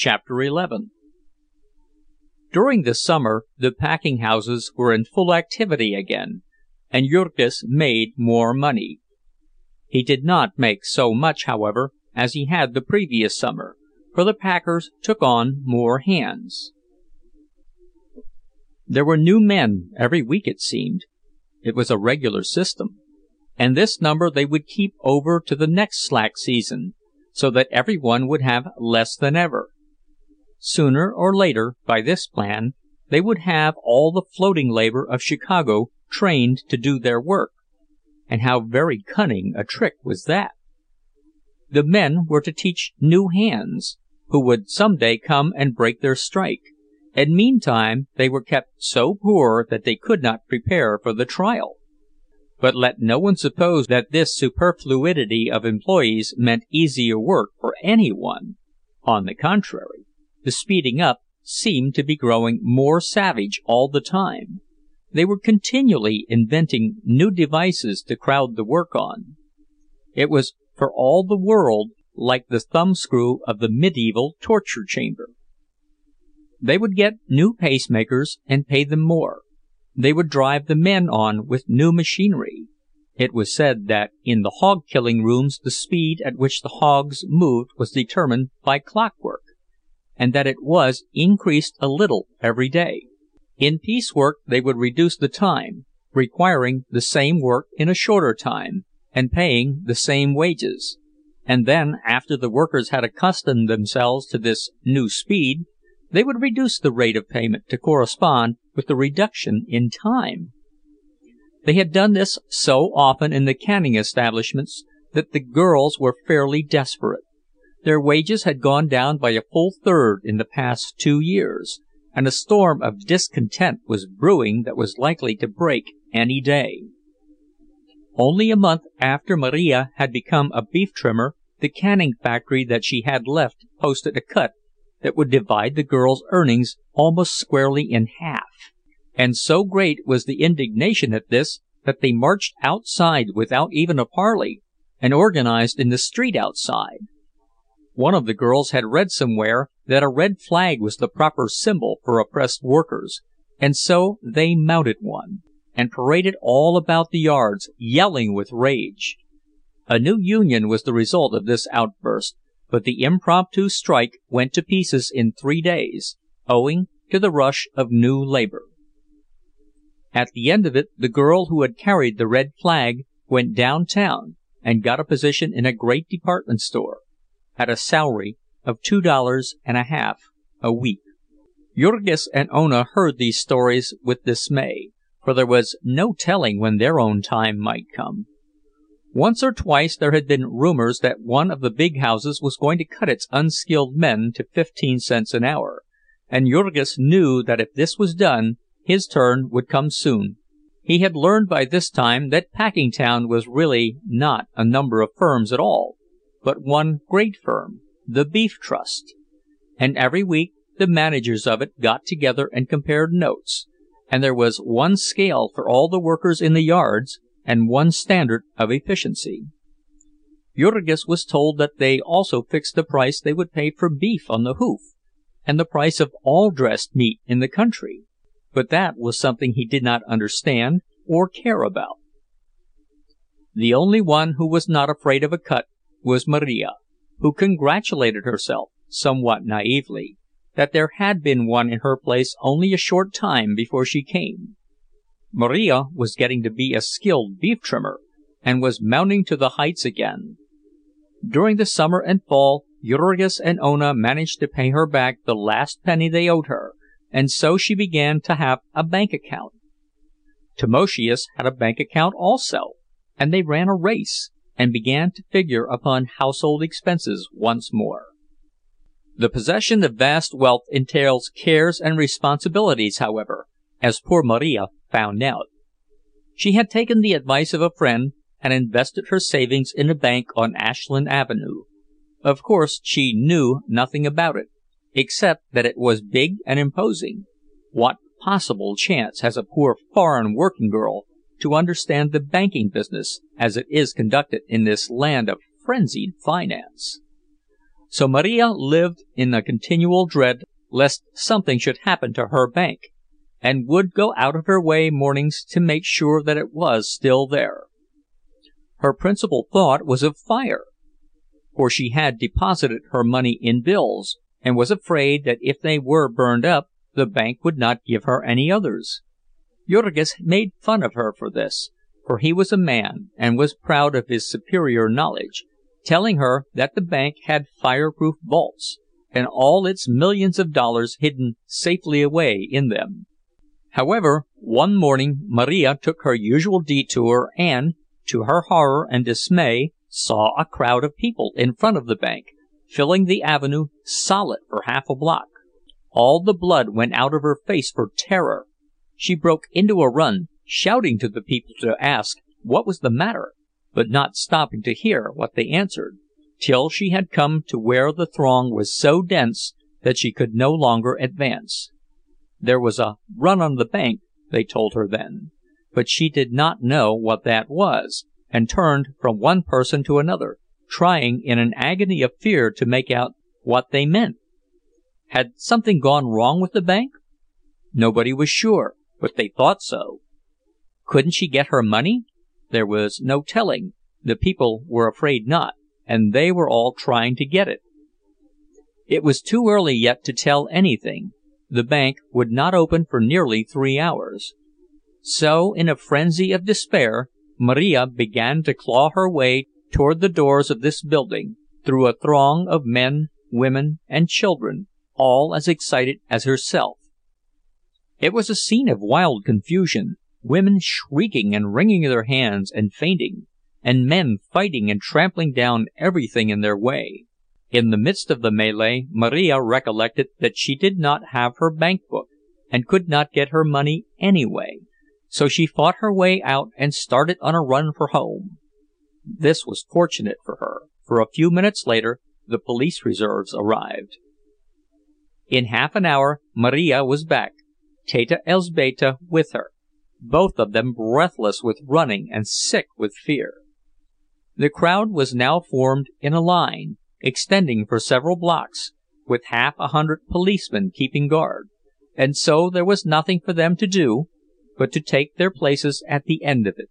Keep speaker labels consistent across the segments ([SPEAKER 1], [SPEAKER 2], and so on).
[SPEAKER 1] Chapter 11 During the summer the packing houses were in full activity again, and Jurgis made more money. He did not make so much, however, as he had the previous summer, for the packers took on more hands. There were new men every week it seemed. It was a regular system. And this number they would keep over to the next slack season, so that every one would have less than ever. Sooner or later, by this plan, they would have all the floating labor of Chicago trained to do their work. And how very cunning a trick was that! The men were to teach new hands, who would some day come and break their strike, and meantime they were kept so poor that they could not prepare for the trial. But let no one suppose that this superfluity of employees meant easier work for any one. On the contrary, the speeding up seemed to be growing more savage all the time. They were continually inventing new devices to crowd the work on. It was for all the world like the thumbscrew of the medieval torture chamber. They would get new pacemakers and pay them more. They would drive the men on with new machinery. It was said that in the hog killing rooms the speed at which the hogs moved was determined by clockwork and that it was increased a little every day. In piecework they would reduce the time, requiring the same work in a shorter time, and paying the same wages. And then, after the workers had accustomed themselves to this new speed, they would reduce the rate of payment to correspond with the reduction in time. They had done this so often in the canning establishments that the girls were fairly desperate. Their wages had gone down by a full third in the past two years, and a storm of discontent was brewing that was likely to break any day. Only a month after Marija had become a beef trimmer, the canning factory that she had left posted a cut that would divide the girls' earnings almost squarely in half. And so great was the indignation at this that they marched outside without even a parley, and organized in the street outside. One of the girls had read somewhere that a red flag was the proper symbol for oppressed workers, and so they mounted one, and paraded all about the yards, yelling with rage. A new union was the result of this outburst, but the impromptu strike went to pieces in three days, owing to the rush of new labor. At the end of it the girl who had carried the red flag went downtown and got a position in a great department store at a salary of two dollars and a half a week. Jurgis and Ona heard these stories with dismay, for there was no telling when their own time might come. Once or twice there had been rumors that one of the big houses was going to cut its unskilled men to fifteen cents an hour, and Jurgis knew that if this was done, his turn would come soon. He had learned by this time that Packingtown was really not a number of firms at all, but one great firm, the Beef Trust. And every week the managers of it got together and compared notes, and there was one scale for all the workers in the yards, and one standard of efficiency. Jurgis was told that they also fixed the price they would pay for beef on the hoof, and the price of all dressed meat in the country, but that was something he did not understand or care about. The only one who was not afraid of a cut was Marija, who congratulated herself, somewhat naively, that there had been one in her place only a short time before she came. Marija was getting to be a skilled beef trimmer, and was mounting to the heights again. During the summer and fall Jurgis and Ona managed to pay her back the last penny they owed her, and so she began to have a bank account. Tamoszius had a bank account also, and they ran a race, and began to figure upon household expenses once more. The possession of vast wealth entails cares and responsibilities, however, as poor Marija found out. She had taken the advice of a friend and invested her savings in a bank on Ashland Avenue. Of course she knew nothing about it, except that it was big and imposing. What possible chance has a poor foreign working girl to understand the banking business as it is conducted in this land of frenzied finance? So Marija lived in a continual dread lest something should happen to her bank, and would go out of her way mornings to make sure that it was still there. Her principal thought was of fire, for she had deposited her money in bills, and was afraid that if they were burned up the bank would not give her any others. Jurgis made fun of her for this, for he was a man and was proud of his superior knowledge, telling her that the bank had fireproof vaults, and all its millions of dollars hidden safely away in them. However, one morning Marija took her usual detour and, to her horror and dismay, saw a crowd of people in front of the bank, filling the avenue solid for half a block. All the blood went out of her face for terror. She broke into a run, shouting to the people to ask what was the matter, but not stopping to hear what they answered, till she had come to where the throng was so dense that she could no longer advance. There was a "run on the bank," they told her then, but she did not know what that was, and turned from one person to another, trying in an agony of fear to make out what they meant. Had something gone wrong with the bank? Nobody was sure, but they thought so. Couldn't she get her money? There was no telling, the people were afraid not, and they were all trying to get it. It was too early yet to tell anything, the bank would not open for nearly three hours. So in a frenzy of despair, Marija began to claw her way toward the doors of this building, through a throng of men, women, and children, all as excited as herself. It was a scene of wild confusion, women shrieking and wringing their hands and fainting, and men fighting and trampling down everything in their way. In the midst of the melee Marija recollected that she did not have her bank book, and could not get her money anyway, so she fought her way out and started on a run for home. This was fortunate for her, for a few minutes later the police reserves arrived. In half an hour Marija was back, Teta Elzbieta with her, both of them breathless with running and sick with fear. The crowd was now formed in a line, extending for several blocks, with half a hundred policemen keeping guard, and so there was nothing for them to do but to take their places at the end of it.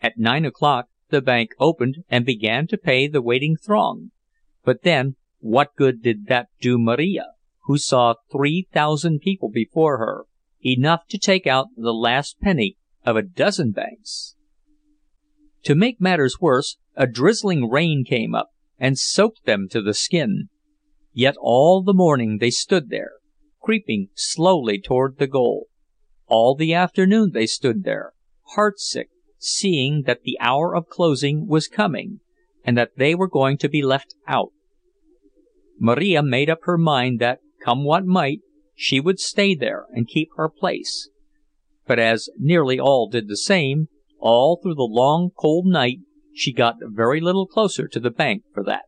[SPEAKER 1] At nine o'clock the bank opened and began to pay the waiting throng, but then what good did that do Marija, who saw three thousand people before her, enough to take out the last penny of a dozen banks? To make matters worse, a drizzling rain came up, and soaked them to the skin. Yet all the morning they stood there, creeping slowly toward the goal. All the afternoon they stood there, heartsick, seeing that the hour of closing was coming, and that they were going to be left out. Marija made up her mind that, come what might, she would stay there and keep her place. But as nearly all did the same, all through the long cold night she got very little closer to the bank for that.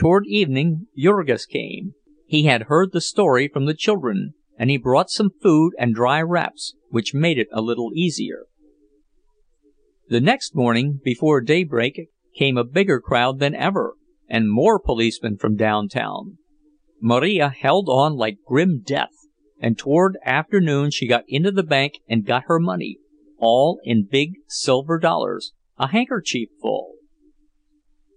[SPEAKER 1] Toward evening Jurgis came. He had heard the story from the children, and he brought some food and dry wraps, which made it a little easier. The next morning, before daybreak, came a bigger crowd than ever, and more policemen from downtown. Marija held on like grim death, and toward afternoon she got into the bank and got her money, all in big silver dollars, a handkerchief full.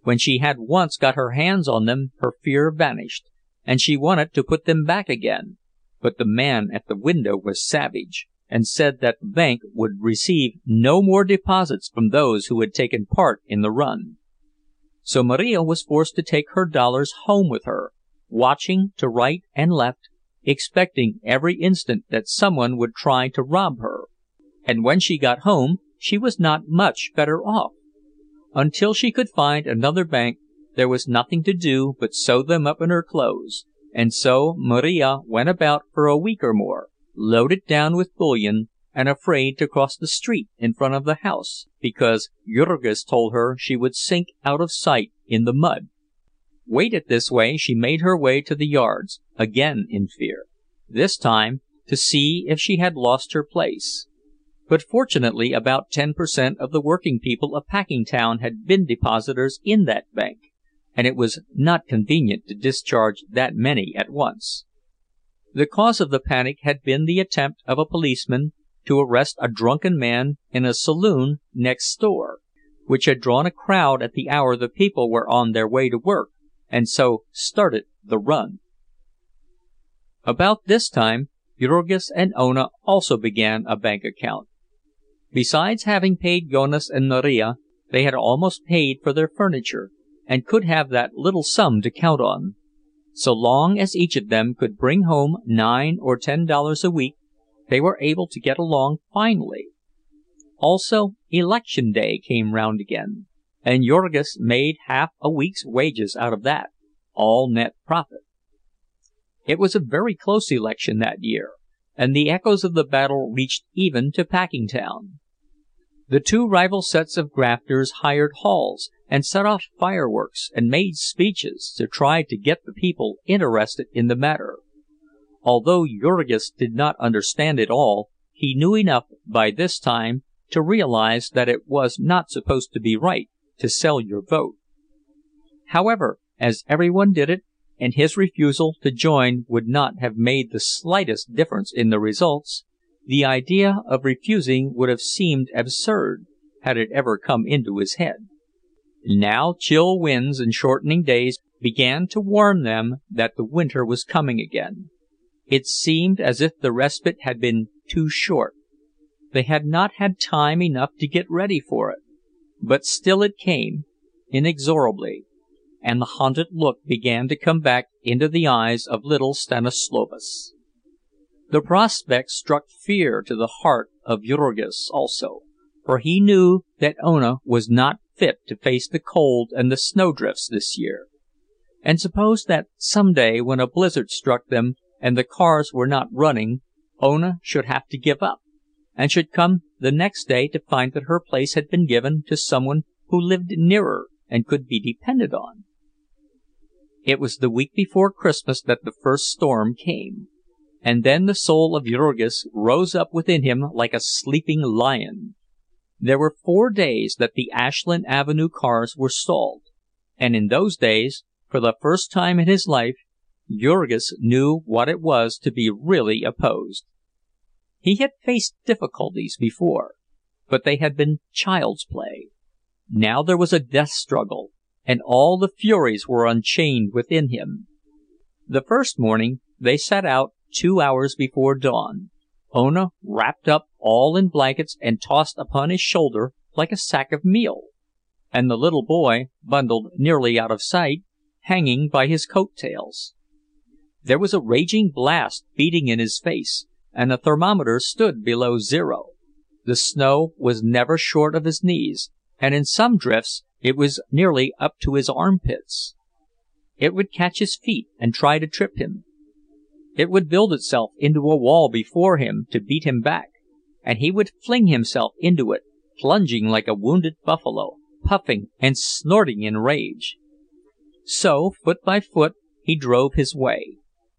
[SPEAKER 1] When she had once got her hands on them her fear vanished, and she wanted to put them back again, but the man at the window was savage, and said that the bank would receive no more deposits from those who had taken part in the run. So Marija was forced to take her dollars home with her, watching to right and left, expecting every instant that someone would try to rob her. And when she got home she was not much better off. Until she could find another bank there was nothing to do but sew them up in her clothes, and so Marija went about for a week or more, loaded down with bullion, and afraid to cross the street in front of the house, because Jurgis told her she would sink out of sight in the mud. Weighted this way she made her way to the yards, again in fear, this time to see if she had lost her place. But fortunately about ten per cent of the working people of Packingtown had been depositors in that bank, and it was not convenient to discharge that many at once. The cause of the panic had been the attempt of a policeman to arrest a drunken man in a saloon next door, which had drawn a crowd at the hour the people were on their way to work, and so started the run. About this time Jurgis and Ona also began a bank account. Besides having paid Jonas and Marija, they had almost paid for their furniture, and could have that little sum to count on. So long as each of them could bring home nine or ten dollars a week, they were able to get along finely. Also, election day came round again, and Jurgis made half a week's wages out of that, all net profit. It was a very close election that year, and the echoes of the battle reached even to Packingtown. The two rival sets of grafters hired halls and set off fireworks and made speeches to try to get the people interested in the matter. Although Jurgis did not understand it all, he knew enough by this time to realize that it was not supposed to be right to sell your vote. However, as everyone did it, and his refusal to join would not have made the slightest difference in the results, the idea of refusing would have seemed absurd, had it ever come into his head. Now chill winds and shortening days began to warn them that the winter was coming again. It seemed as if the respite had been too short. They had not had time enough to get ready for it. But still it came, inexorably, and the haunted look began to come back into the eyes of little Stanislovas. The prospect struck fear to the heart of Jurgis also, for he knew that Ona was not fit to face the cold and the snowdrifts this year. And suppose that some day when a blizzard struck them and the cars were not running, Ona should have to give up, and should come the next day to find that her place had been given to someone who lived nearer and could be depended on. It was the week before Christmas that the first storm came. And then the soul of Jurgis rose up within him like a sleeping lion. There were four days that the Ashland Avenue cars were stalled, and in those days, for the first time in his life, Jurgis knew what it was to be really opposed. He had faced difficulties before, but they had been child's play. Now there was a death struggle, and all the furies were unchained within him. The first morning they set out two hours before dawn, Ona wrapped up all in blankets and tossed upon his shoulder like a sack of meal, and the little boy, bundled nearly out of sight, hanging by his coat tails. There was a raging blast beating in his face, and the thermometer stood below zero. The snow was never short of his knees, and in some drifts it was nearly up to his armpits. It would catch his feet and try to trip him, it would build itself into a wall before him to beat him back, and he would fling himself into it, plunging like a wounded buffalo, puffing and snorting in rage. So, foot by foot, he drove his way,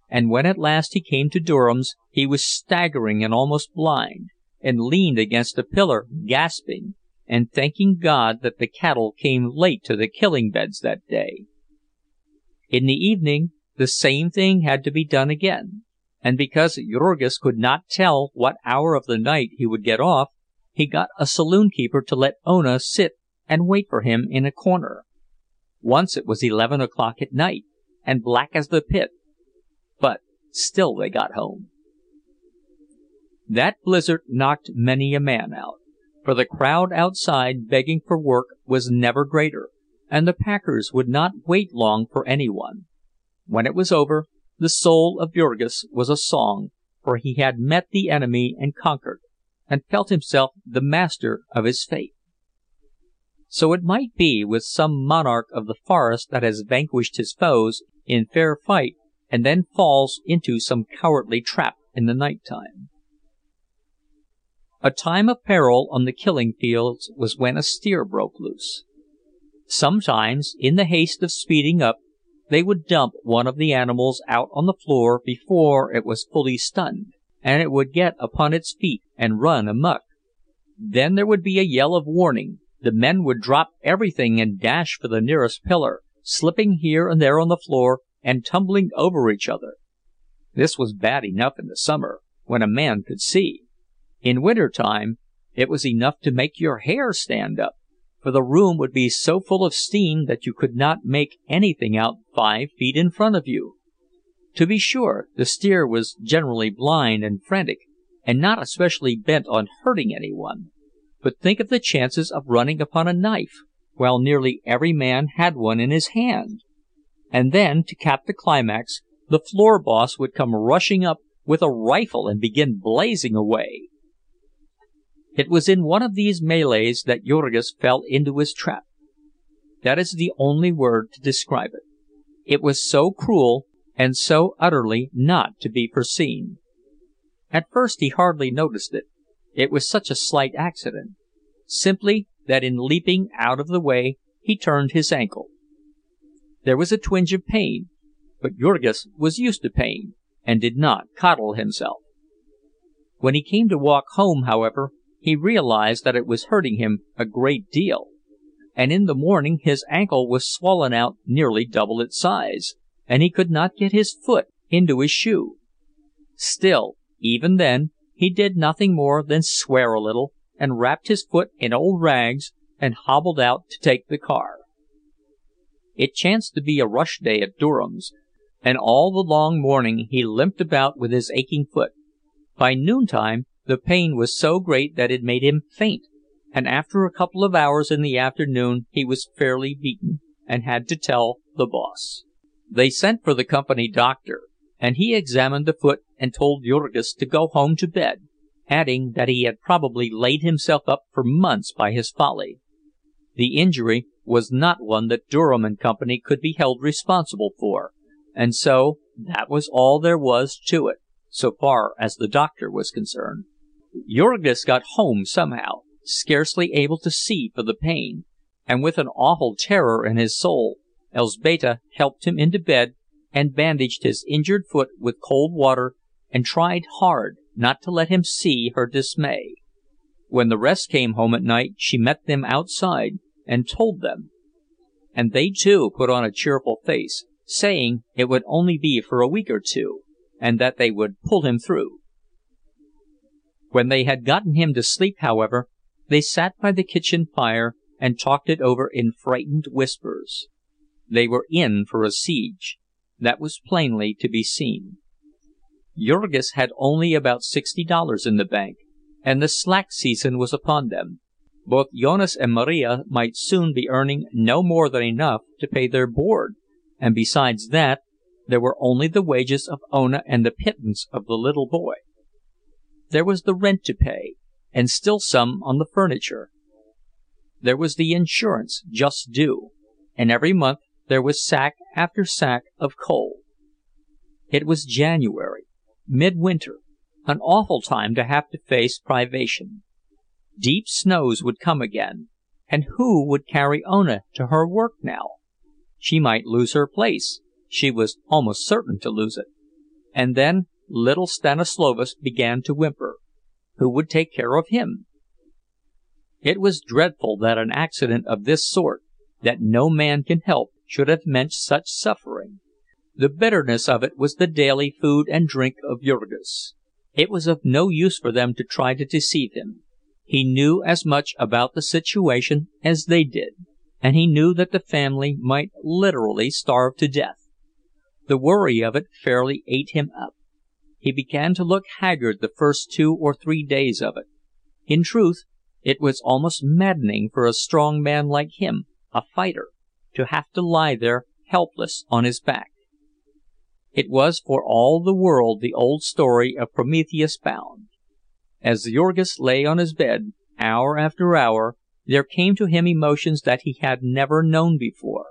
[SPEAKER 1] and when at last he came to Durham's, he was staggering and almost blind, and leaned against a pillar, gasping, and thanking God that the cattle came late to the killing beds that day. In the evening the same thing had to be done again, and because Jurgis could not tell what hour of the night he would get off, he got a saloon keeper to let Ona sit and wait for him in a corner. Once it was eleven o'clock at night, and black as the pit, still they got home. That blizzard knocked many a man out, for the crowd outside begging for work was never greater, and the packers would not wait long for any one. When it was over, the soul of Jurgis was a song, for he had met the enemy and conquered, and felt himself the master of his fate. So it might be with some monarch of the forest that has vanquished his foes in fair fight and then falls into some cowardly trap in the night time. A time of peril on the killing fields was when a steer broke loose. Sometimes, in the haste of speeding up, they would dump one of the animals out on the floor before it was fully stunned, and it would get upon its feet and run amuck. Then there would be a yell of warning, the men would drop everything and dash for the nearest pillar, slipping here and there on the floor and tumbling over each other. This was bad enough in the summer, when a man could see. In winter time it was enough to make your hair stand up for the room would be so full of steam that you could not make anything out five feet in front of you. To be sure, the steer was generally blind and frantic, and not especially bent on hurting anyone. But think of the chances of running upon a knife, while nearly every man had one in his hand! And then, to cap the climax, the floor boss would come rushing up with a rifle and begin blazing away. It was in one of these melees that Jurgis fell into his trap. That is the only word to describe it. It was so cruel and so utterly not to be foreseen. At first he hardly noticed it, it was such a slight accident. Simply that in leaping out of the way he turned his ankle. There was a twinge of pain, but Jurgis was used to pain, and did not coddle himself. When he came to walk home, however, he realized that it was hurting him a great deal, and in the morning his ankle was swollen out nearly double its size, and he could not get his foot into his shoe. Still, even then, he did nothing more than swear a little, and wrapped his foot in old rags, and hobbled out to take the car. It chanced to be a rush day at Durham's, and all the long morning he limped about with his aching foot. By noontime the pain was so great that it made him faint, and after a couple of hours in the afternoon he was fairly beaten, and had to tell the boss. They sent for the company doctor, and he examined the foot and told Jurgis to go home to bed, adding that he had probably laid himself up for months by his folly. The injury was not one that Durham and Company could be held responsible for, and so that was all there was to it, so far as the doctor was concerned. Jurgis got home somehow, scarcely able to see for the pain, and with an awful terror in his soul. Elzbieta helped him into bed and bandaged his injured foot with cold water and tried hard not to let him see her dismay. When the rest came home at night she met them outside and told them. And they too put on a cheerful face, saying it would only be for a week or two, and that they would pull him through. When they had gotten him to sleep, however, they sat by the kitchen fire and talked it over in frightened whispers. They were in for a siege, that was plainly to be seen. Jurgis had only about sixty dollars in the bank, and the slack season was upon them. Both Jonas and Marija might soon be earning no more than enough to pay their board, and besides that, there were only the wages of Ona and the pittance of the little boy. There was the rent to pay, and still some on the furniture. There was the insurance just due, and every month there was sack after sack of coal. It was January, midwinter, an awful time to have to face privation. Deep snows would come again, and who would carry Ona to her work now? She might lose her place, she was almost certain to lose it. And then little Stanislovas began to whimper. Who would take care of him? It was dreadful that an accident of this sort, that no man can help, should have meant such suffering. The bitterness of it was the daily food and drink of Jurgis. It was of no use for them to try to deceive him. He knew as much about the situation as they did, and he knew that the family might literally starve to death. The worry of it fairly ate him up. He began to look haggard the first two or three days of it. In truth, it was almost maddening for a strong man like him, a fighter, to have to lie there helpless on his back. It was for all the world the old story of Prometheus Bound. As Jurgis lay on his bed, hour after hour, there came to him emotions that he had never known before.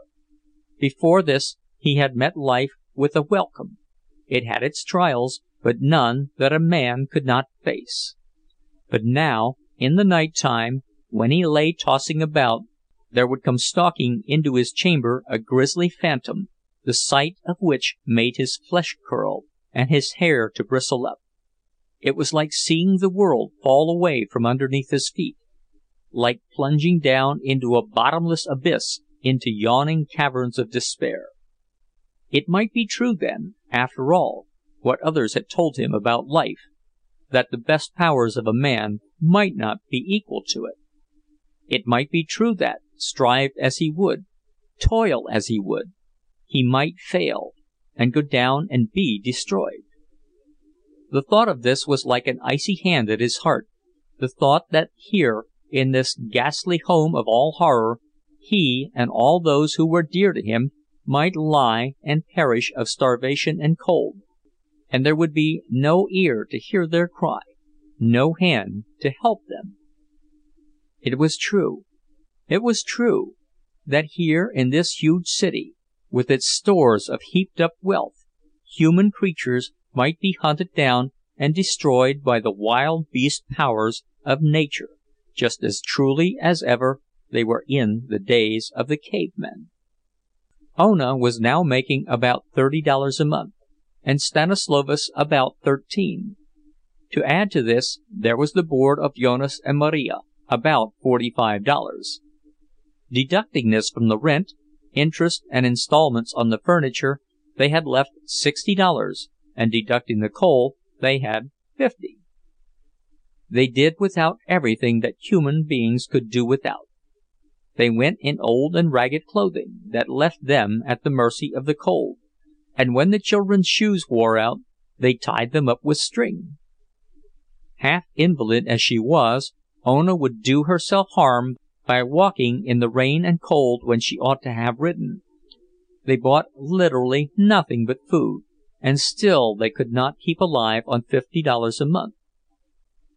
[SPEAKER 1] Before this he had met life with a welcome; it had its trials, but none that a man could not face. But now, in the night time, when he lay tossing about, there would come stalking into his chamber a grisly phantom, the sight of which made his flesh curl, and his hair to bristle up. It was like seeing the world fall away from underneath his feet like plunging down into a bottomless abyss, into yawning caverns of despair. It might be true then, after all, what others had told him about life, that the best powers of a man might not be equal to it. It might be true that, strive as he would, toil as he would, he might fail, and go down and be destroyed. The thought of this was like an icy hand at his heart, the thought that here in this ghastly home of all horror, he and all those who were dear to him might lie and perish of starvation and cold, and there would be no ear to hear their cry, no hand to help them. It was true, it was true, that here in this huge city, with its stores of heaped up wealth, human creatures might be hunted down and destroyed by the wild beast powers of nature just as truly as ever they were in the days of the cave men. Ona was now making about thirty dollars a month, and Stanislovas about thirteen. To add to this, there was the board of Jonas and Marija, about forty-five dollars. Deducting this from the rent, interest, and installments on the furniture, they had left sixty dollars, and deducting the coal, they had fifty. They did without everything that human beings could do without. They went in old and ragged clothing, that left them at the mercy of the cold, and when the children's shoes wore out, they tied them up with string. Half invalid as she was, Ona would do herself harm by walking in the rain and cold when she ought to have ridden. They bought literally nothing but food, and still they could not keep alive on fifty dollars a month.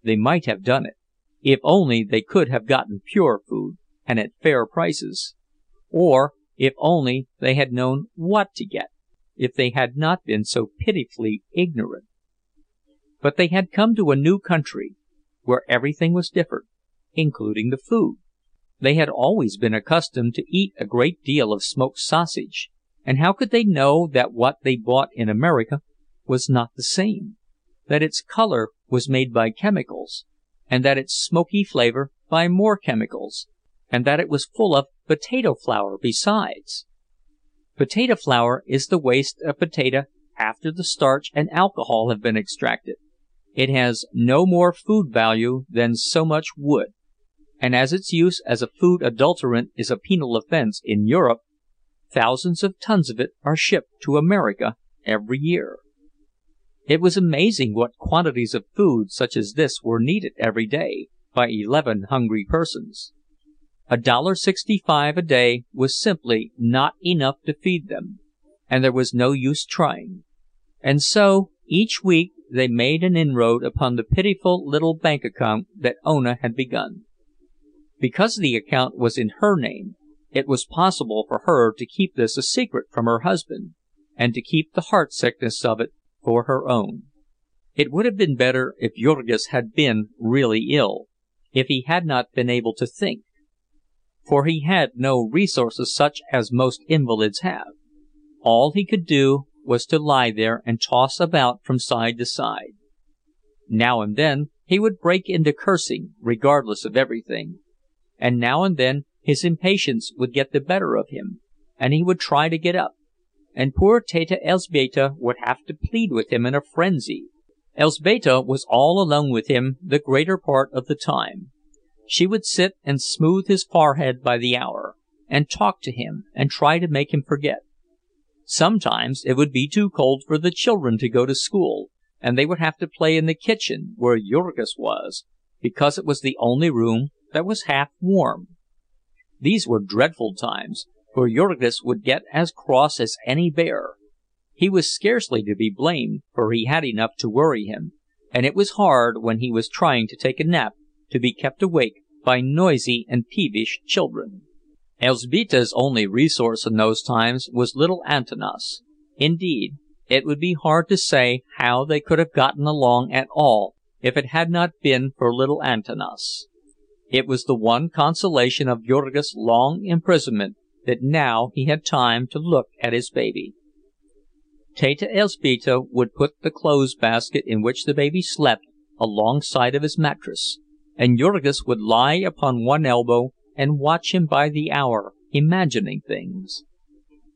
[SPEAKER 1] They might have done it, if only they could have gotten pure food, and at fair prices; or if only they had known what to get, if they had not been so pitifully ignorant. But they had come to a new country, where everything was different, including the food. They had always been accustomed to eat a great deal of smoked sausage, and how could they know that what they bought in America was not the same? that its color was made by chemicals, and that its smoky flavor by more chemicals, and that it was full of potato flour besides. Potato flour is the waste of potato after the starch and alcohol have been extracted. It has no more food value than so much wood, and as its use as a food adulterant is a penal offense in Europe, thousands of tons of it are shipped to America every year. It was amazing what quantities of food such as this were needed every day, by eleven hungry persons. A dollar sixty-five a day was simply not enough to feed them, and there was no use trying. And so, each week they made an inroad upon the pitiful little bank account that Ona had begun. Because the account was in her name, it was possible for her to keep this a secret from her husband, and to keep the heartsickness of it for her own. It would have been better if Jurgis had been really ill, if he had not been able to think. For he had no resources such as most invalids have. All he could do was to lie there and toss about from side to side. Now and then he would break into cursing, regardless of everything. And now and then his impatience would get the better of him, and he would try to get up, and poor Teta Elzbieta would have to plead with him in a frenzy. Elzbieta was all alone with him the greater part of the time. She would sit and smooth his forehead by the hour, and talk to him, and try to make him forget. Sometimes it would be too cold for the children to go to school, and they would have to play in the kitchen, where Jurgis was, because it was the only room that was half warm. These were dreadful times, for Jurgis would get as cross as any bear. He was scarcely to be blamed, for he had enough to worry him, and it was hard, when he was trying to take a nap, to be kept awake by noisy and peevish children. Elzbieta's only resource in those times was little Antanas. Indeed, it would be hard to say how they could have gotten along at all if it had not been for little Antanas. It was the one consolation of Jurgis' long imprisonment that now he had time to look at his baby. Teta Elzbieta would put the clothes basket in which the baby slept alongside of his mattress, and Jurgis would lie upon one elbow and watch him by the hour, imagining things.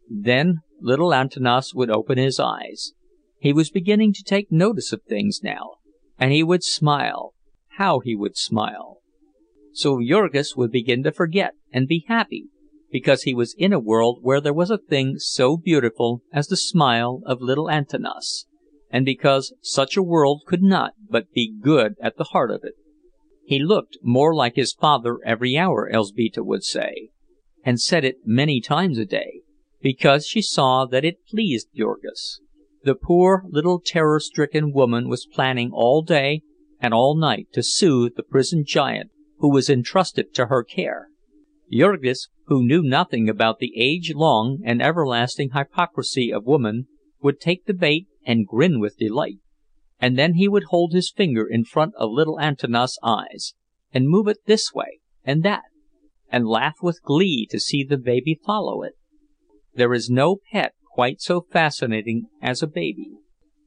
[SPEAKER 1] Then little Antanas would open his eyes. He was beginning to take notice of things now, and he would smile—how he would smile! So Jurgis would begin to forget and be happy, because he was in a world where there was a thing so beautiful as the smile of little Antanas, and because such a world could not but be good at the heart of it. He looked more like his father every hour, Elzbieta would say, and said it many times a day, because she saw that it pleased Jurgis. The poor little terror-stricken woman was planning all day and all night to soothe the prison giant who was entrusted to her care. Jurgis, who knew nothing about the age-long and everlasting hypocrisy of woman, would take the bait and grin with delight; and then he would hold his finger in front of little Antanas' eyes, and move it this way and that, and laugh with glee to see the baby follow it. There is no pet quite so fascinating as a baby.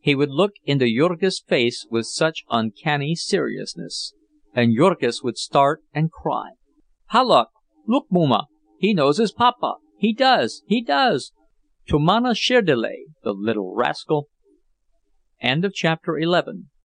[SPEAKER 1] He would look into Jurgis' face with such uncanny seriousness and Jurgis would start and cry, "Palauk! Look, Muma! He knows his papa! He does! He does! Tu mano szirdele, the little rascal!" CHAPTER XII